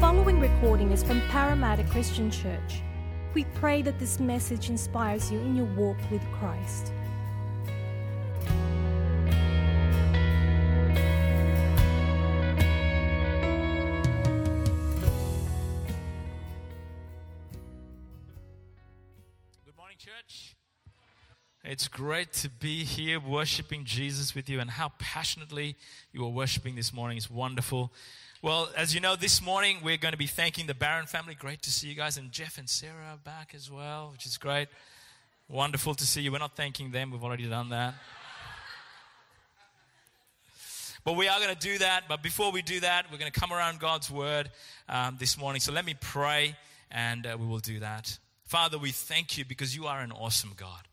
following recording is from Parramatta Christian Church. We pray that this message inspires you in your walk with Christ. Good morning, church. It's great to be here worshiping Jesus with you, and how passionately you are worshiping this morning is wonderful. Well, as you know, this morning we're going to be thanking the Barron family. Great to see you guys, and Jeff and Sarah back as well, which is great. Wonderful to see you. We're not thanking them, we've already done that. But we are going to do that. But before we do that, we're going to come around God's word um, this morning. So let me pray, and uh, we will do that. Father, we thank you because you are an awesome God.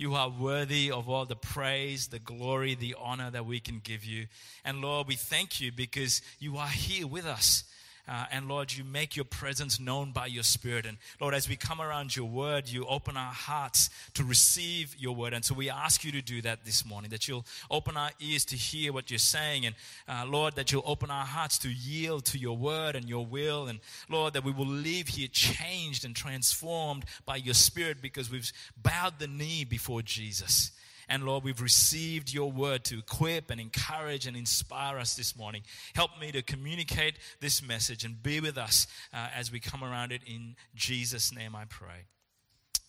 You are worthy of all the praise, the glory, the honor that we can give you. And Lord, we thank you because you are here with us. Uh, and Lord, you make your presence known by your Spirit. And Lord, as we come around your word, you open our hearts to receive your word. And so we ask you to do that this morning, that you'll open our ears to hear what you're saying. And uh, Lord, that you'll open our hearts to yield to your word and your will. And Lord, that we will leave here changed and transformed by your Spirit because we've bowed the knee before Jesus. And Lord, we've received your word to equip and encourage and inspire us this morning. Help me to communicate this message and be with us uh, as we come around it. In Jesus' name I pray.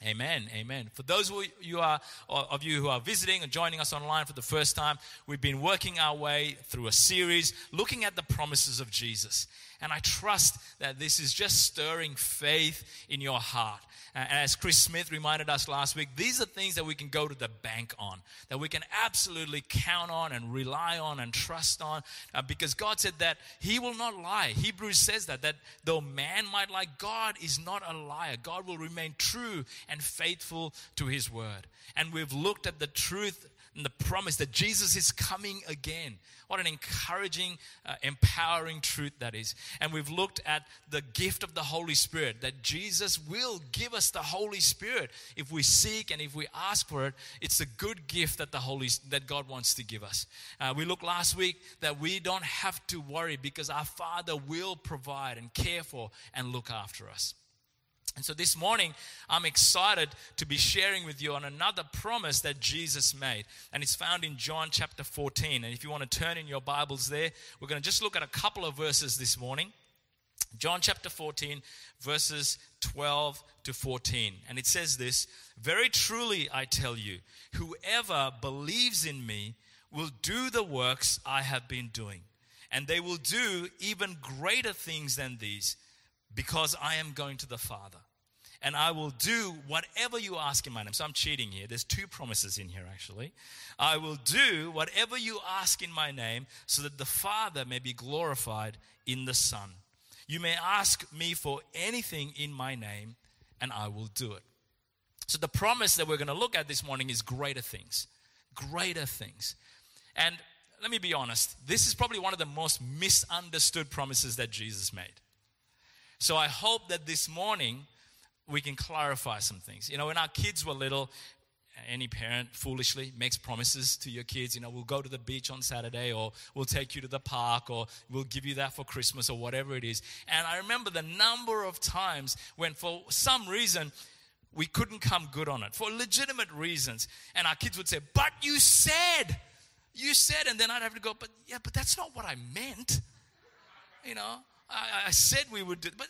Amen. Amen. For those of you, are, of you who are visiting and joining us online for the first time, we've been working our way through a series looking at the promises of Jesus. And I trust that this is just stirring faith in your heart. And as Chris Smith reminded us last week, these are things that we can go to the bank on, that we can absolutely count on and rely on and trust on, uh, because God said that He will not lie. Hebrews says that, that though man might lie, God is not a liar. God will remain true and faithful to His word. And we've looked at the truth and the promise that Jesus is coming again. What an encouraging, uh, empowering truth that is. And we've looked at the gift of the Holy Spirit, that Jesus will give us the Holy Spirit if we seek and if we ask for it. It's a good gift that the Holy that God wants to give us. Uh, we looked last week that we don't have to worry because our Father will provide and care for and look after us. And so this morning, I'm excited to be sharing with you on another promise that Jesus made. And it's found in John chapter 14. And if you want to turn in your Bibles there, we're going to just look at a couple of verses this morning. John chapter 14, verses 12 to 14. And it says this Very truly, I tell you, whoever believes in me will do the works I have been doing. And they will do even greater things than these because I am going to the Father. And I will do whatever you ask in my name. So I'm cheating here. There's two promises in here, actually. I will do whatever you ask in my name so that the Father may be glorified in the Son. You may ask me for anything in my name, and I will do it. So the promise that we're going to look at this morning is greater things. Greater things. And let me be honest, this is probably one of the most misunderstood promises that Jesus made. So I hope that this morning we can clarify some things. You know, when our kids were little, any parent foolishly makes promises to your kids, you know, we'll go to the beach on Saturday or we'll take you to the park or we'll give you that for Christmas or whatever it is. And I remember the number of times when for some reason we couldn't come good on it for legitimate reasons. And our kids would say, But you said, you said, and then I'd have to go, But yeah, but that's not what I meant. You know, I, I said we would do, but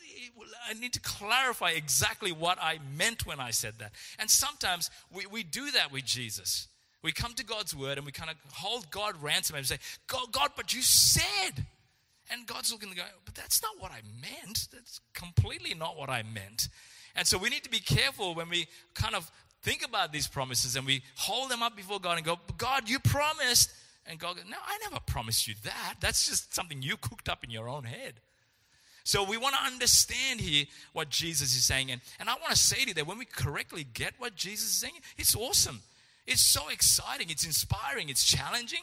I need to clarify exactly what I meant when I said that. And sometimes we, we do that with Jesus. We come to God's word and we kind of hold God ransom and say, God, God, but you said. And God's looking to go, but that's not what I meant. That's completely not what I meant. And so we need to be careful when we kind of think about these promises and we hold them up before God and go, God, you promised. And God goes, No, I never promised you that. That's just something you cooked up in your own head. So we want to understand here what Jesus is saying. And, and I want to say to you that when we correctly get what Jesus is saying, it's awesome. It's so exciting. It's inspiring. It's challenging,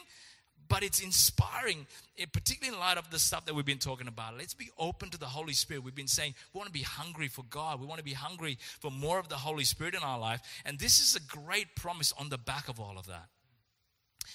but it's inspiring, eh, particularly in light of the stuff that we've been talking about. Let's be open to the Holy Spirit. We've been saying we want to be hungry for God. We want to be hungry for more of the Holy Spirit in our life. And this is a great promise on the back of all of that.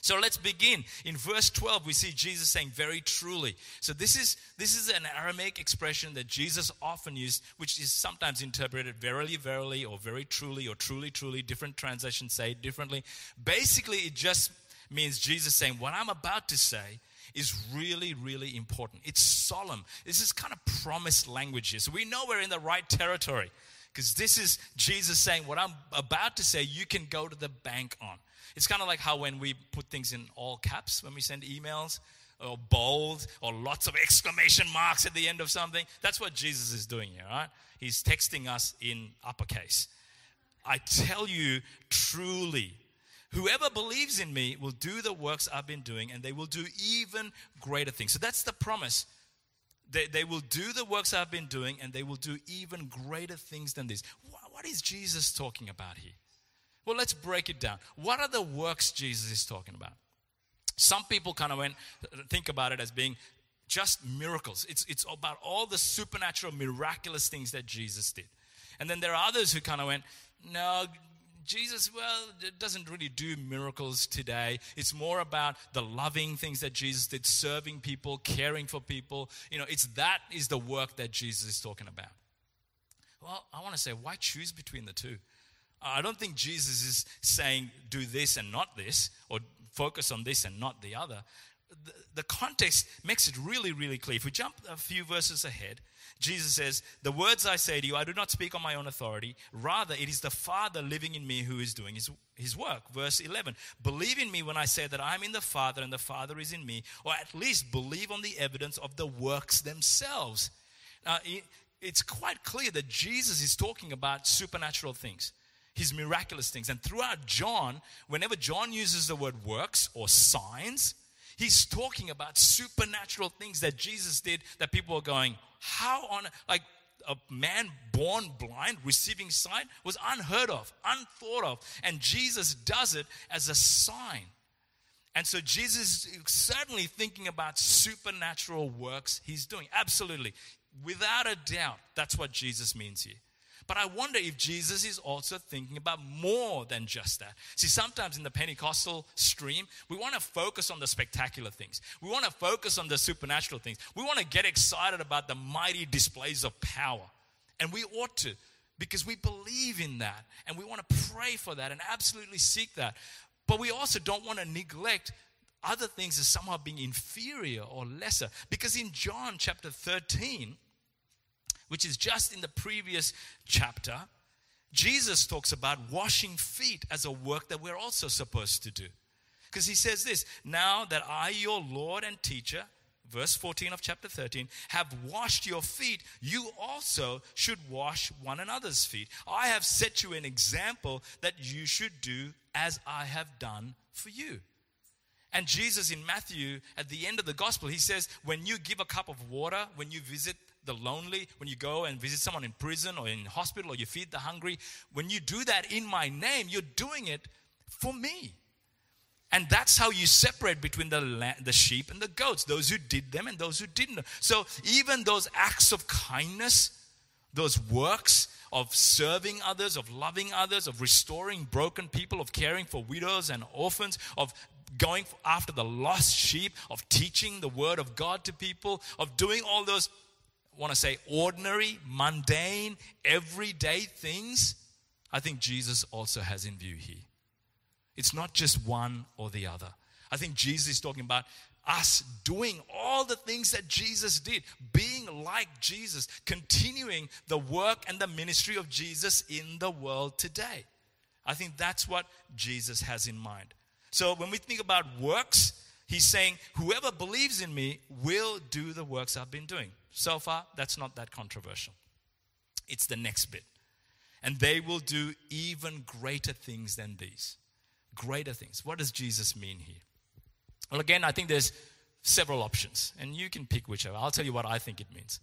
So let's begin. In verse 12, we see Jesus saying, very truly. So this is, this is an Aramaic expression that Jesus often used, which is sometimes interpreted verily, verily, or very truly, or truly, truly. Different translations say it differently. Basically, it just means Jesus saying, what I'm about to say is really, really important. It's solemn. This is kind of promised language here. So we know we're in the right territory because this is Jesus saying, what I'm about to say, you can go to the bank on. It's kind of like how when we put things in all caps when we send emails, or bold, or lots of exclamation marks at the end of something. That's what Jesus is doing here, right? He's texting us in uppercase. I tell you truly, whoever believes in me will do the works I've been doing, and they will do even greater things. So that's the promise. They, they will do the works I've been doing, and they will do even greater things than this. What is Jesus talking about here? Well, let's break it down. What are the works Jesus is talking about? Some people kind of went, think about it as being just miracles. It's, it's about all the supernatural, miraculous things that Jesus did. And then there are others who kind of went, no, Jesus, well, doesn't really do miracles today. It's more about the loving things that Jesus did, serving people, caring for people. You know, it's that is the work that Jesus is talking about. Well, I want to say, why choose between the two? I don't think Jesus is saying do this and not this, or focus on this and not the other. The, the context makes it really, really clear. If we jump a few verses ahead, Jesus says, The words I say to you, I do not speak on my own authority. Rather, it is the Father living in me who is doing his, his work. Verse 11 Believe in me when I say that I'm in the Father and the Father is in me, or at least believe on the evidence of the works themselves. Now, it's quite clear that Jesus is talking about supernatural things his miraculous things. And throughout John, whenever John uses the word works or signs, he's talking about supernatural things that Jesus did that people are going, how on, like, a man born blind receiving sight was unheard of, unthought of. And Jesus does it as a sign. And so Jesus is certainly thinking about supernatural works he's doing. Absolutely. Without a doubt, that's what Jesus means here. But I wonder if Jesus is also thinking about more than just that. See, sometimes in the Pentecostal stream, we want to focus on the spectacular things. We want to focus on the supernatural things. We want to get excited about the mighty displays of power. And we ought to, because we believe in that. And we want to pray for that and absolutely seek that. But we also don't want to neglect other things as somehow being inferior or lesser. Because in John chapter 13, which is just in the previous chapter, Jesus talks about washing feet as a work that we're also supposed to do. Because he says this Now that I, your Lord and teacher, verse 14 of chapter 13, have washed your feet, you also should wash one another's feet. I have set you an example that you should do as I have done for you. And Jesus in Matthew, at the end of the gospel, he says, When you give a cup of water, when you visit the lonely, when you go and visit someone in prison or in hospital or you feed the hungry, when you do that in my name, you're doing it for me. And that's how you separate between the, the sheep and the goats, those who did them and those who didn't. So even those acts of kindness, those works of serving others, of loving others, of restoring broken people, of caring for widows and orphans, of going after the lost sheep, of teaching the word of God to people, of doing all those want to say ordinary, mundane, everyday things, I think Jesus also has in view here. It's not just one or the other. I think Jesus is talking about us doing all the things that Jesus did, being like Jesus, continuing the work and the ministry of Jesus in the world today. I think that's what Jesus has in mind. So when we think about works, he's saying, Whoever believes in me will do the works I've been doing. So far, that's not that controversial. It's the next bit. And they will do even greater things than these. Greater things. What does Jesus mean here? Well, again, I think there's several options, and you can pick whichever. I'll tell you what I think it means.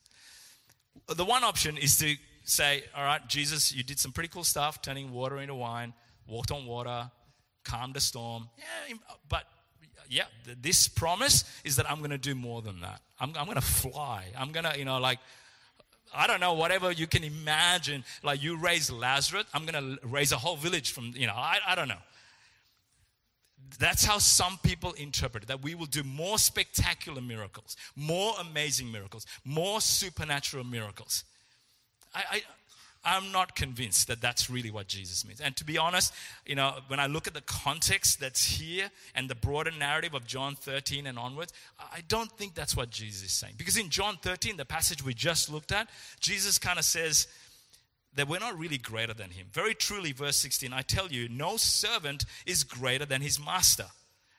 The one option is to say, All right, Jesus, you did some pretty cool stuff, turning water into wine, walked on water, calmed a storm. Yeah, but yeah, this promise is that I'm going to do more than that. I'm, I'm going to fly. I'm going to, you know, like, I don't know, whatever you can imagine. Like you raise Lazarus, I'm going to raise a whole village from, you know, I, I don't know. that's how some people interpret it that we will do more spectacular miracles, more amazing miracles, more supernatural miracles. I, I, am not convinced that that's really what Jesus means. And to be honest, you know, when I look at the context that's here and the broader narrative of John 13 and onwards, I don't think that's what Jesus is saying. Because in John 13, the passage we just looked at, Jesus kind of says, that we're not really greater than him. Very truly, verse 16, I tell you, no servant is greater than his master,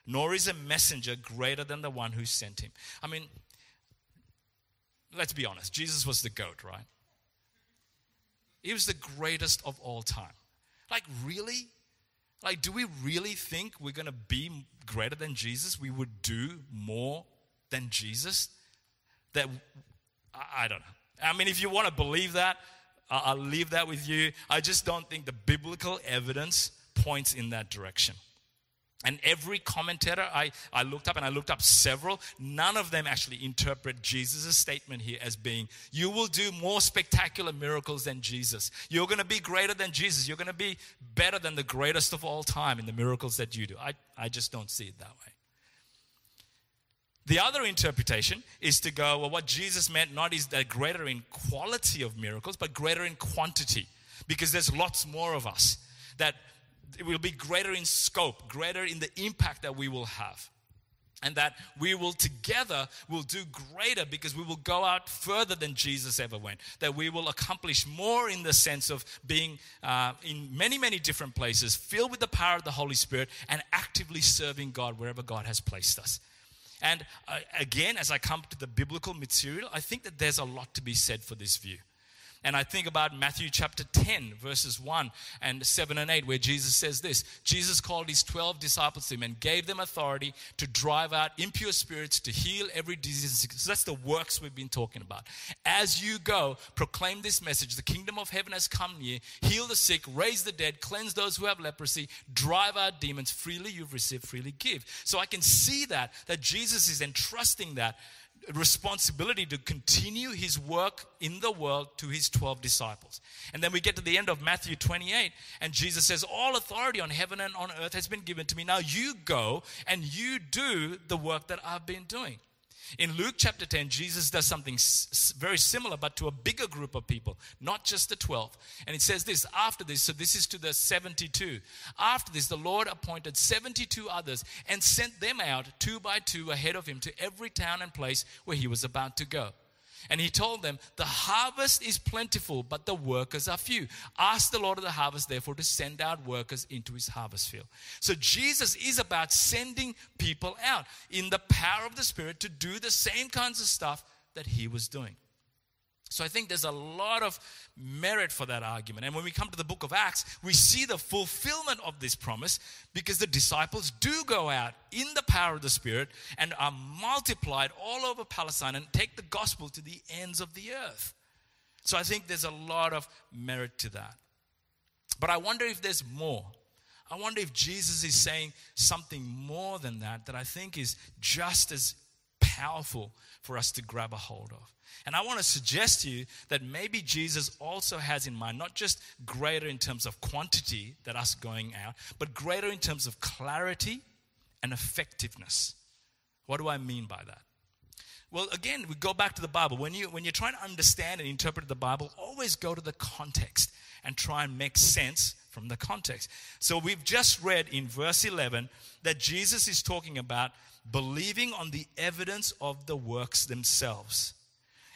nor is a messenger greater than the one who sent him. I mean, let's be honest, Jesus was the goat, right? He was the greatest of all time. Like, really? Like, do we really think we're going to be greater than Jesus? We would do more than Jesus? That, I, I don't know. I mean, if you want to believe that, I'll leave that with you. I just don't think the biblical evidence points in that direction. And every commentator I, I looked up, and I looked up several, none of them actually interpret Jesus' statement here as being, You will do more spectacular miracles than Jesus. You're going to be greater than Jesus. You're going to be better than the greatest of all time in the miracles that you do. I, I just don't see it that way. The other interpretation is to go, well, what Jesus meant not is that greater in quality of miracles, but greater in quantity, because there's lots more of us. That it will be greater in scope, greater in the impact that we will have. And that we will together will do greater because we will go out further than Jesus ever went. That we will accomplish more in the sense of being uh, in many, many different places, filled with the power of the Holy Spirit, and actively serving God wherever God has placed us. And uh, again, as I come to the biblical material, I think that there's a lot to be said for this view. And I think about Matthew chapter 10, verses 1 and 7 and 8, where Jesus says this Jesus called his 12 disciples to him and gave them authority to drive out impure spirits, to heal every disease. So that's the works we've been talking about. As you go, proclaim this message the kingdom of heaven has come near, heal the sick, raise the dead, cleanse those who have leprosy, drive out demons. Freely you've received, freely give. So I can see that, that Jesus is entrusting that responsibility to continue his work in the world to his 12 disciples. And then we get to the end of Matthew 28, and Jesus says, All authority on heaven and on earth has been given to me. Now you go and you do the work that I've been doing. In Luke chapter 10, Jesus does something very similar, but to a bigger group of people, not just the 12. And it says this after this, so this is to the 72. After this, the Lord appointed 72 others and sent them out two by two ahead of him to every town and place where he was about to go. And he told them, The harvest is plentiful, but the workers are few. Ask the Lord of the harvest, therefore, to send out workers into his harvest field. So Jesus is about sending people out in the power of the Spirit to do the same kinds of stuff that he was doing. So I think there's a lot of merit for that argument. And when we come to the book of Acts, we see the fulfillment of this promise because the disciples do go out in the power of the Spirit and are multiplied all over Palestine and take the gospel to the ends of the earth. So I think there's a lot of merit to that. But I wonder if there's more. I wonder if Jesus is saying something more than that that I think is just as powerful for us to grab a hold of. And I want to suggest to you that maybe Jesus also has in mind not just greater in terms of quantity that us going out, but greater in terms of clarity and effectiveness. What do I mean by that? Well, again, we go back to the Bible. When, you, when you're trying to understand and interpret the Bible, always go to the context and try and make sense from the context. So we've just read in verse 11 that Jesus is talking about believing on the evidence of the works themselves.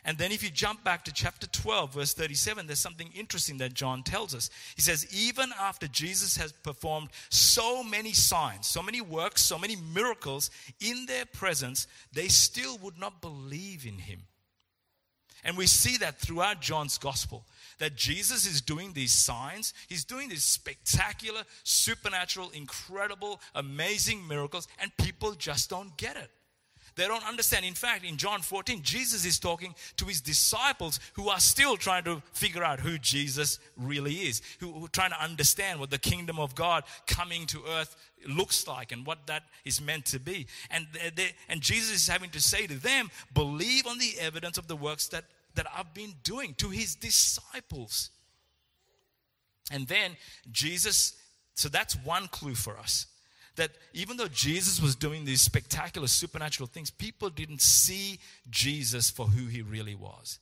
And then if you jump back to chapter 12, verse 37, there's something interesting that John tells us. He says, Even after Jesus has performed so many signs, so many works, so many miracles in their presence, they still would not believe in him. And we see that throughout John's gospel that Jesus is doing these signs, he's doing these spectacular, supernatural, incredible, amazing miracles, and people just don't get it. They don't understand. In fact, in John 14, Jesus is talking to his disciples who are still trying to figure out who Jesus really is, who, are trying to understand what the kingdom of God coming to earth looks like and what that is meant to be. And, they, and Jesus is having to say to them, believe on the evidence of the works that, that I've been doing to his disciples. And then Jesus, so that's one clue for us that even though Jesus was doing these spectacular supernatural things, people didn't see Jesus for who he really was.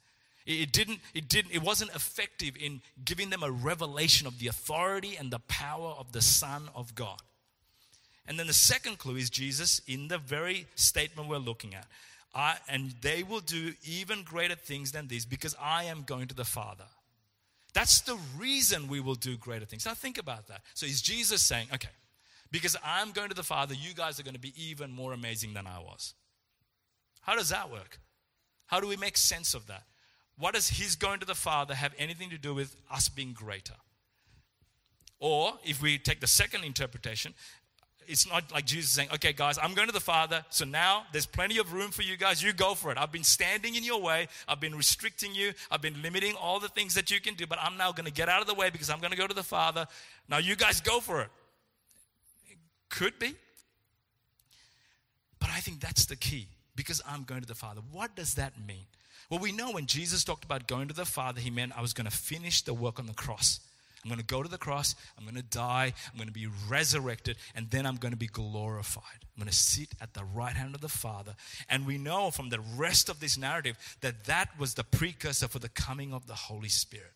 It didn't, it didn't, it wasn't effective in giving them a revelation of the authority and the power of the Son of God. And then the second clue is Jesus in the very statement we're looking at. I, and they will do even greater things than these because I am going to the Father. That's the reason we will do greater things. Now think about that. So is Jesus saying, okay, because I'm going to the Father, you guys are going to be even more amazing than I was? How does that work? How do we make sense of that? What does his going to the Father have anything to do with us being greater? Or if we take the second interpretation, it's not like Jesus saying, okay, guys, I'm going to the Father, so now there's plenty of room for you guys. You go for it. I've been standing in your way, I've been restricting you, I've been limiting all the things that you can do, but I'm now going to get out of the way because I'm going to go to the Father. Now you guys go for it. Could be. But I think that's the key because I'm going to the Father. What does that mean? Well, we know when Jesus talked about going to the Father, he meant I was going to finish the work on the cross. I'm going to go to the cross, I'm going to die, I'm going to be resurrected, and then I'm going to be glorified. I'm going to sit at the right hand of the Father. And we know from the rest of this narrative that that was the precursor for the coming of the Holy Spirit.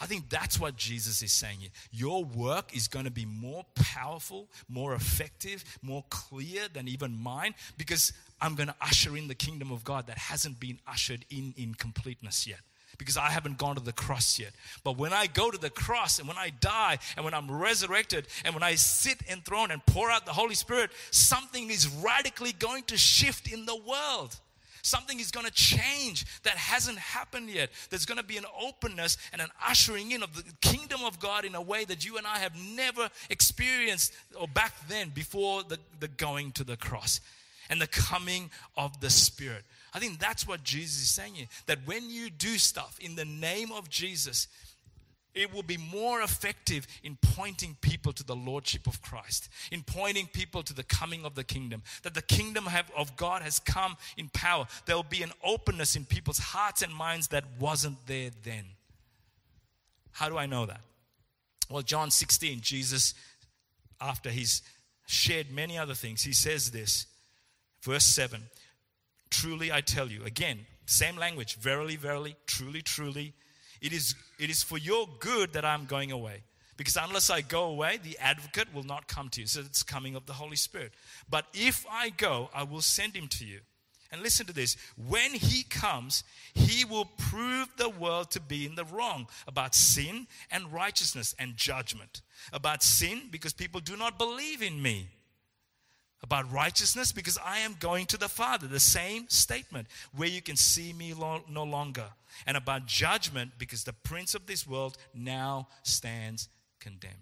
I think that's what Jesus is saying. Your work is going to be more powerful, more effective, more clear than even mine because I'm going to usher in the kingdom of God that hasn't been ushered in in completeness yet because I haven't gone to the cross yet. But when I go to the cross and when I die and when I'm resurrected and when I sit enthroned and pour out the Holy Spirit, something is radically going to shift in the world. Something is going to change that hasn't happened yet. There's going to be an openness and an ushering in of the kingdom of God in a way that you and I have never experienced or back then before the, the going to the cross and the coming of the Spirit. I think that's what Jesus is saying here. That when you do stuff in the name of Jesus, it will be more effective in pointing people to the lordship of Christ, in pointing people to the coming of the kingdom. That the kingdom have, of God has come in power. There will be an openness in people's hearts and minds that wasn't there then. How do I know that? Well, John 16, Jesus, after he's shared many other things, he says this, verse 7 Truly I tell you, again, same language, verily, verily, truly, truly, it is, it is for your good that I'm going away. Because unless I go away, the advocate will not come to you. So it's coming of the Holy Spirit. But if I go, I will send him to you. And listen to this when he comes, he will prove the world to be in the wrong about sin and righteousness and judgment. About sin, because people do not believe in me about righteousness because I am going to the Father. The same statement where you can see me lo- no longer. And about judgment because the prince of this world now stands condemned.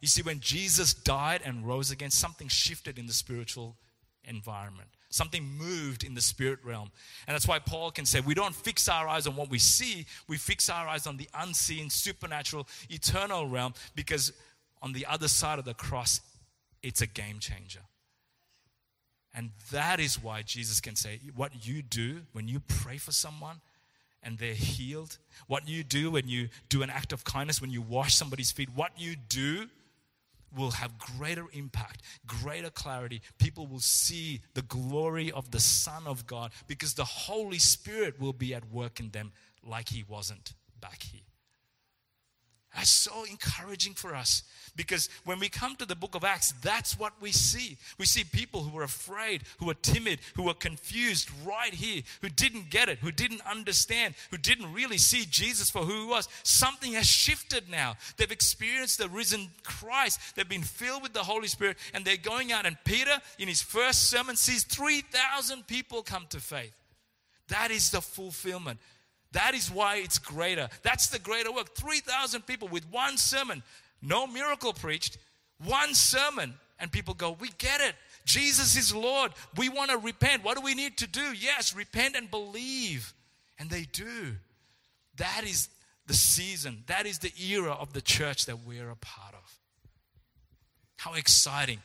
You see, when Jesus died and rose again, something shifted in the spiritual environment. Something moved in the spirit realm. And that's why Paul can say, we don't fix our eyes on what we see, we fix our eyes on the unseen, supernatural, eternal realm because on the other side of the cross, it's a game changer. And that is why Jesus can say, What you do when you pray for someone and they're healed, what you do when you do an act of kindness, when you wash somebody's feet, what you do will have greater impact, greater clarity. People will see the glory of the Son of God because the Holy Spirit will be at work in them like He wasn't back here. That's so encouraging for us because when we come to the book of Acts, that's what we see. We see people who were afraid, who were timid, who were confused right here, who didn't get it, who didn't understand, who didn't really see Jesus for who he was. Something has shifted now. They've experienced the risen Christ, they've been filled with the Holy Spirit, and they're going out. And Peter, in his first sermon, sees 3,000 people come to faith. That is the fulfillment. That is why it's greater. That's the greater work. 3,000 people with one sermon, no miracle preached, one sermon. And people go, We get it. Jesus is Lord. We want to repent. What do we need to do? Yes, repent and believe. And they do. That is the season, that is the era of the church that we're a part of. How exciting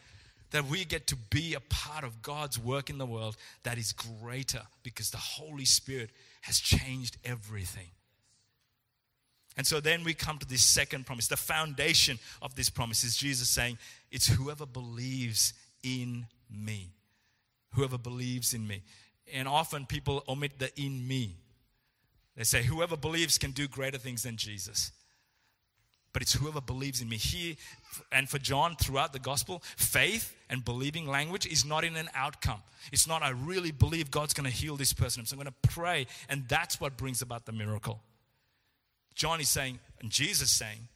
that we get to be a part of God's work in the world that is greater because the Holy Spirit has changed everything. And so then we come to this second promise. The foundation of this promise is Jesus saying, It's whoever believes in me. Whoever believes in me. And often people omit the in me. They say, Whoever believes can do greater things than Jesus. But it's whoever believes in me. Here, and for John, throughout the gospel, faith and believing language is not in an outcome. It's not, I really believe God's going to heal this person. So I'm going to pray, and that's what brings about the miracle. John is saying, and Jesus saying,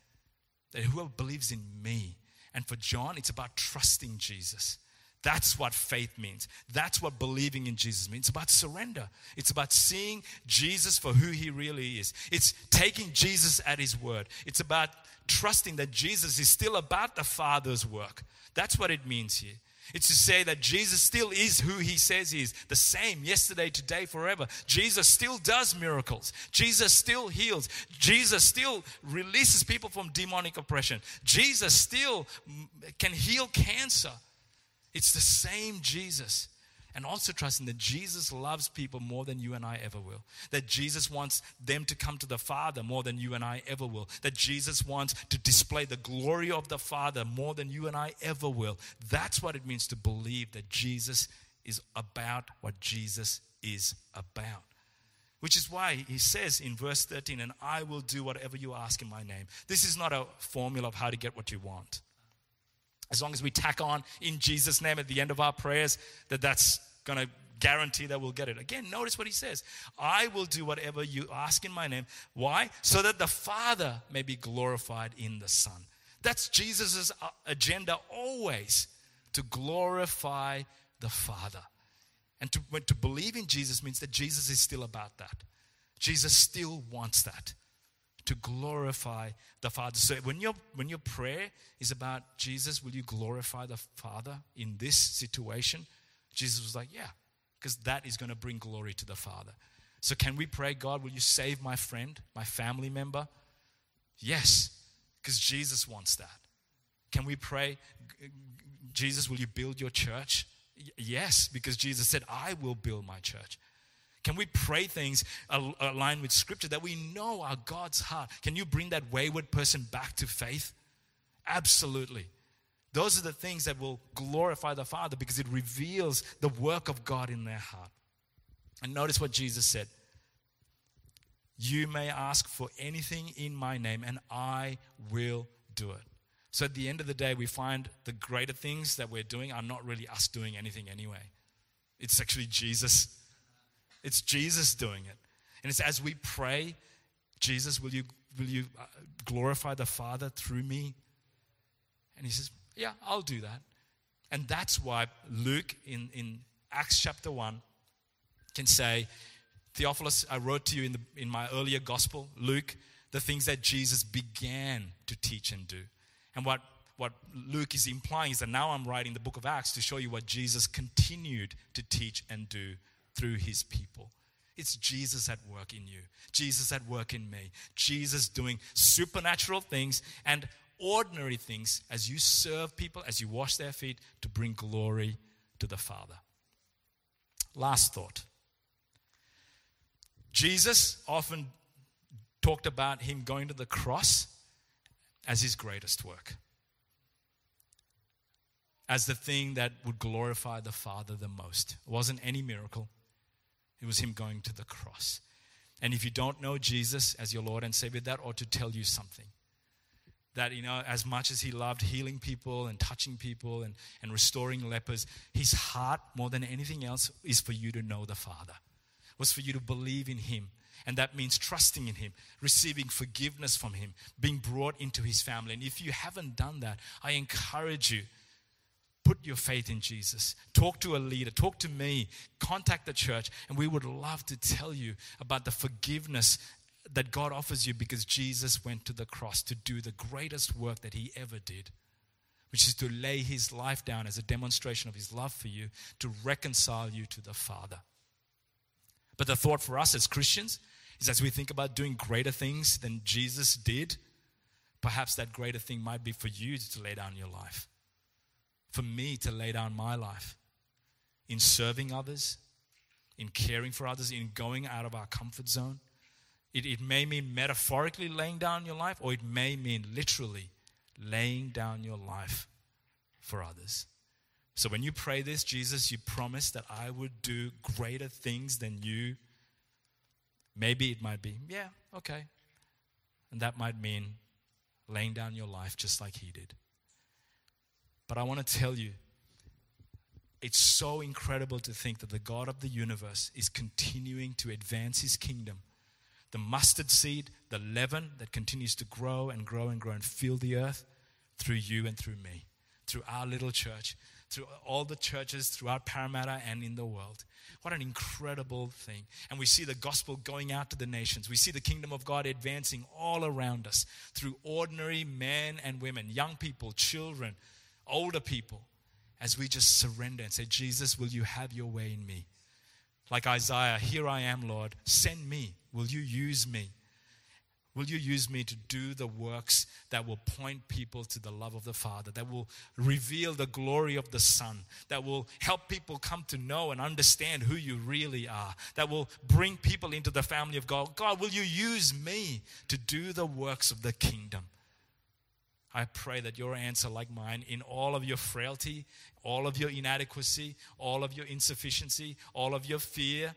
that whoever believes in me, and for John, it's about trusting Jesus. That's what faith means. That's what believing in Jesus means. It's about surrender. It's about seeing Jesus for who he really is. It's taking Jesus at his word. It's about trusting that Jesus is still about the Father's work. That's what it means here. It's to say that Jesus still is who he says he is, the same yesterday, today, forever. Jesus still does miracles. Jesus still heals. Jesus still releases people from demonic oppression. Jesus still can heal cancer. It's the same Jesus. And also trusting that Jesus loves people more than you and I ever will. That Jesus wants them to come to the Father more than you and I ever will. That Jesus wants to display the glory of the Father more than you and I ever will. That's what it means to believe that Jesus is about what Jesus is about. Which is why he says in verse 13, and I will do whatever you ask in my name. This is not a formula of how to get what you want as long as we tack on in Jesus' name at the end of our prayers, that that's going to guarantee that we'll get it. Again, notice what he says I will do whatever you ask in my name. Why? So that the Father may be glorified in the Son. That's Jesus' agenda always to glorify the Father. And to, to believe in Jesus means that Jesus is still about that. Jesus still wants that to glorify the Father. So when your when your prayer is about Jesus, will you glorify the Father in this situation? Jesus was like, yeah, because that is going to bring glory to the Father. So can we pray, God, will you save my friend, my family member? Yes, because Jesus wants that. Can we pray, Jesus, will you build your church? Yes, because Jesus said, I will build my church. Can we pray things aligned with Scripture that we know are God's heart? Can you bring that wayward person back to faith? Absolutely. Those are the things that will glorify the Father because it reveals the work of God in their heart. And notice what Jesus said You may ask for anything in my name, and I will do it. So at the end of the day, we find the greater things that we're doing are not really us doing anything anyway. It's actually Jesus it's Jesus doing it. And it's as we pray, Jesus, will you, will you uh, glorify the Father through me? And he says, Yeah, I'll do that. And that's why Luke in, in Acts chapter 1 can say, Theophilus, I wrote to you in, the, in my earlier gospel, Luke, the things that Jesus began to teach and do. And what, what Luke is implying is that now I'm writing the book of Acts to show you what Jesus continued to teach and do through his people. It's Jesus at work in you, Jesus at work in me, Jesus doing supernatural things and ordinary things as you serve people, as you wash their feet to bring glory to the Father. Last thought Jesus often talked about him going to the cross as his greatest work, as the thing that would glorify the Father the most. It wasn't any miracle, it was him going to the cross. And if you don't know Jesus as your Lord and Savior, that ought to tell you something. That, you know, as much as he loved healing people and touching people and, and restoring lepers, his heart, more than anything else, is for you to know the Father, was for you to believe in him. And that means trusting in him, receiving forgiveness from him, being brought into his family. And if you haven't done that, I encourage you put your faith in Jesus. Talk to a leader, talk to me, contact the church, and we would love to tell you about the forgiveness that God offers you because Jesus went to the cross to do the greatest work that he ever did, which is to lay his life down as a demonstration of his love for you, to reconcile you to the Father. But the thought for us as Christians is as we think about doing greater things than Jesus did, perhaps that greater thing might be for you to lay down your life for me to lay down my life in serving others, in caring for others, in going out of our comfort zone, It, it may mean metaphorically laying down your life, or it may mean literally laying down your life for others. So when you pray this, Jesus, you promise that I would do greater things than you. Maybe it might be, yeah, okay. And that might mean laying down your life just like he did. But I want to tell you, it's so incredible to think that the God of the universe is continuing to advance his kingdom. The mustard seed, the leaven that continues to grow and grow and grow and fill the earth through you and through me, through our little church, through all the churches throughout Parramatta and in the world. What an incredible thing. And we see the gospel going out to the nations. We see the kingdom of God advancing all around us through ordinary men and women, young people, children, older people, as we just surrender and say, Jesus, will you have your way in me? Like Isaiah, here I am, Lord, send me. Will you use me? Will you use me to do the works that will point people to the love of the Father, that will reveal the glory of the Son, that will help people come to know and understand who you really are, that will bring people into the family of God? God, will you use me to do the works of the kingdom? I pray that your answer, like mine, in all of your frailty, all of your inadequacy, all of your insufficiency, all of your fear,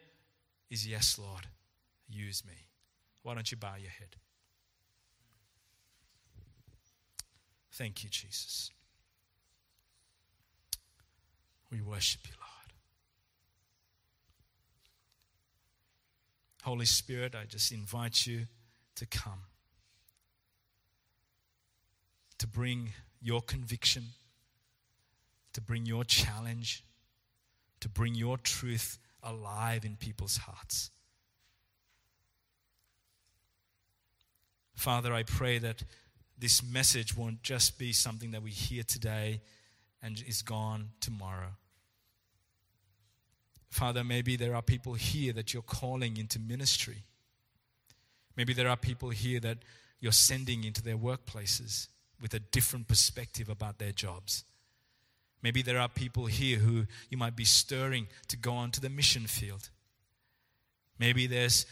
is yes, Lord, use me. Why don't you bow your head? Thank you, Jesus. We worship you, Lord. Holy Spirit, I just invite you to come, to bring your conviction, to bring your challenge, to bring your truth alive in people's hearts. Father, I pray that this message won't just be something that we hear today and is gone tomorrow. Father, maybe there are people here that you're calling into ministry. Maybe there are people here that you're sending into their workplaces with a different perspective about their jobs. Maybe there are people here who you might be stirring to go onto the mission field. Maybe there's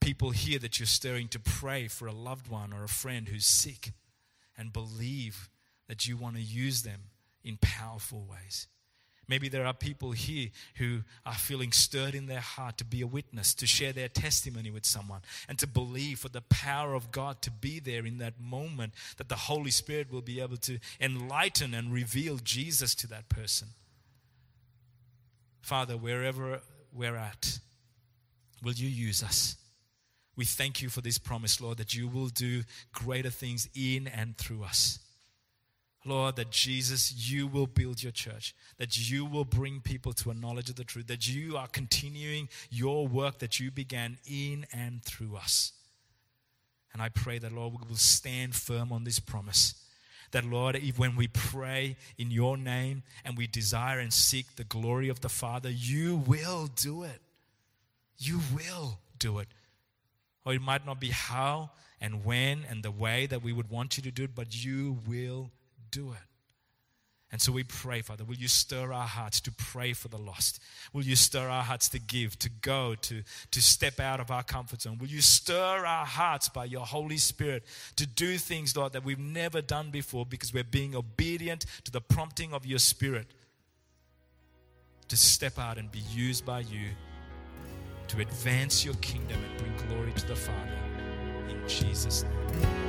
people here that you're stirring to pray for a loved one or a friend who's sick and believe that you want to use them in powerful ways. Maybe there are people here who are feeling stirred in their heart to be a witness, to share their testimony with someone, and to believe for the power of God to be there in that moment, that the Holy Spirit will be able to enlighten and reveal Jesus to that person. Father, wherever we're at, will you use us? We thank you for this promise, Lord, that you will do greater things in and through us. Lord, that Jesus, you will build your church, that you will bring people to a knowledge of the truth, that you are continuing your work that you began in and through us. And I pray that, Lord, we will stand firm on this promise. That, Lord, if when we pray in your name and we desire and seek the glory of the Father, you will do it. You will do it. Or it might not be how and when and the way that we would want you to do it, but you will do it. And so we pray, Father, will you stir our hearts to pray for the lost? Will you stir our hearts to give, to go, to, to step out of our comfort zone? Will you stir our hearts by your Holy Spirit to do things, Lord, that we've never done before because we're being obedient to the prompting of your Spirit to step out and be used by you to advance your kingdom and bring glory to the Father. In Jesus' name.